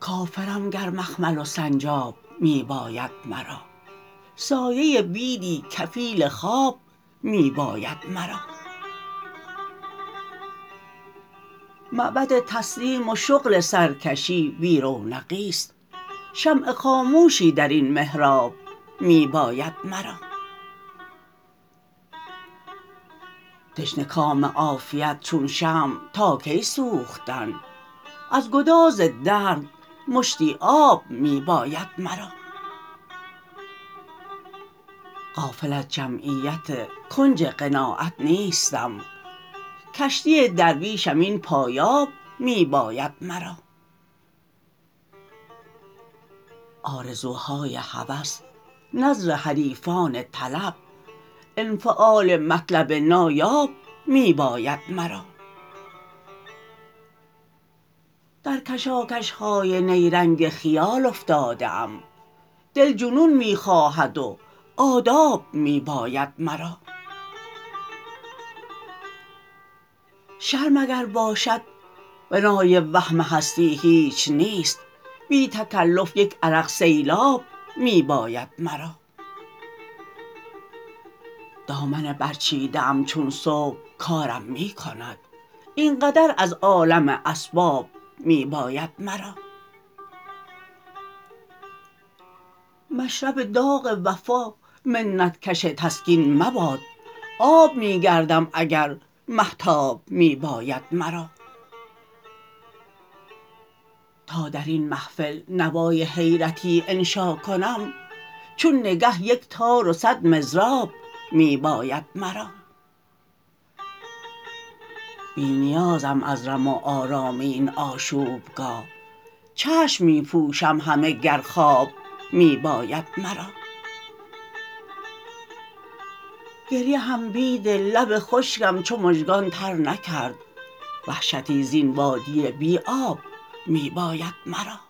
کافرم گر مخمل و سنجاب می باید مرا. سایه بیدی کفیل خواب می باید مرا. معبد تسلیم و شغل سرکشی بی رونقی است. شمع خاموشی درین محراب می باید مرا. تشنه کام عافیت چون شمع تا کی سوختن؟ از گداز درد مشتی آب می باید مرا. غافل از جمعیت کنج قناعت نیستم. کشتی درویشم این پایاب می باید مرا. آرزوهای هوس نذر حریفان طلب. انفعال مطلب نایاب می باید مرا. در کشاکش های نیرنگ خیال افتاده ام دل جنون می خواهد و آداب می باید مرا. شرم اگر باشد بنای وهم هستی هیچ نیست. بی تکلف یک عرق سیلاب می باید مرا. دامن برچیده ام چون صبح کارم می کند. اینقدر از عالم اسباب می باید مرا. مشرب داغ وفا منت کش تسکین مباد. آب می گردم اگر مهتاب می باید مرا. تا درین محفل نوای حیرتی انشا کنم چون نگه یک تار و صد مضراب می باید مرا. بی نیازم از رم و آرام این آشوبگاه چشم می پوشم همه گر خواب می باید مرا. گریه هم بیدل لب خشکم چو مژگان تر نکرد وحشتی زین وادی بی آب می باید مرا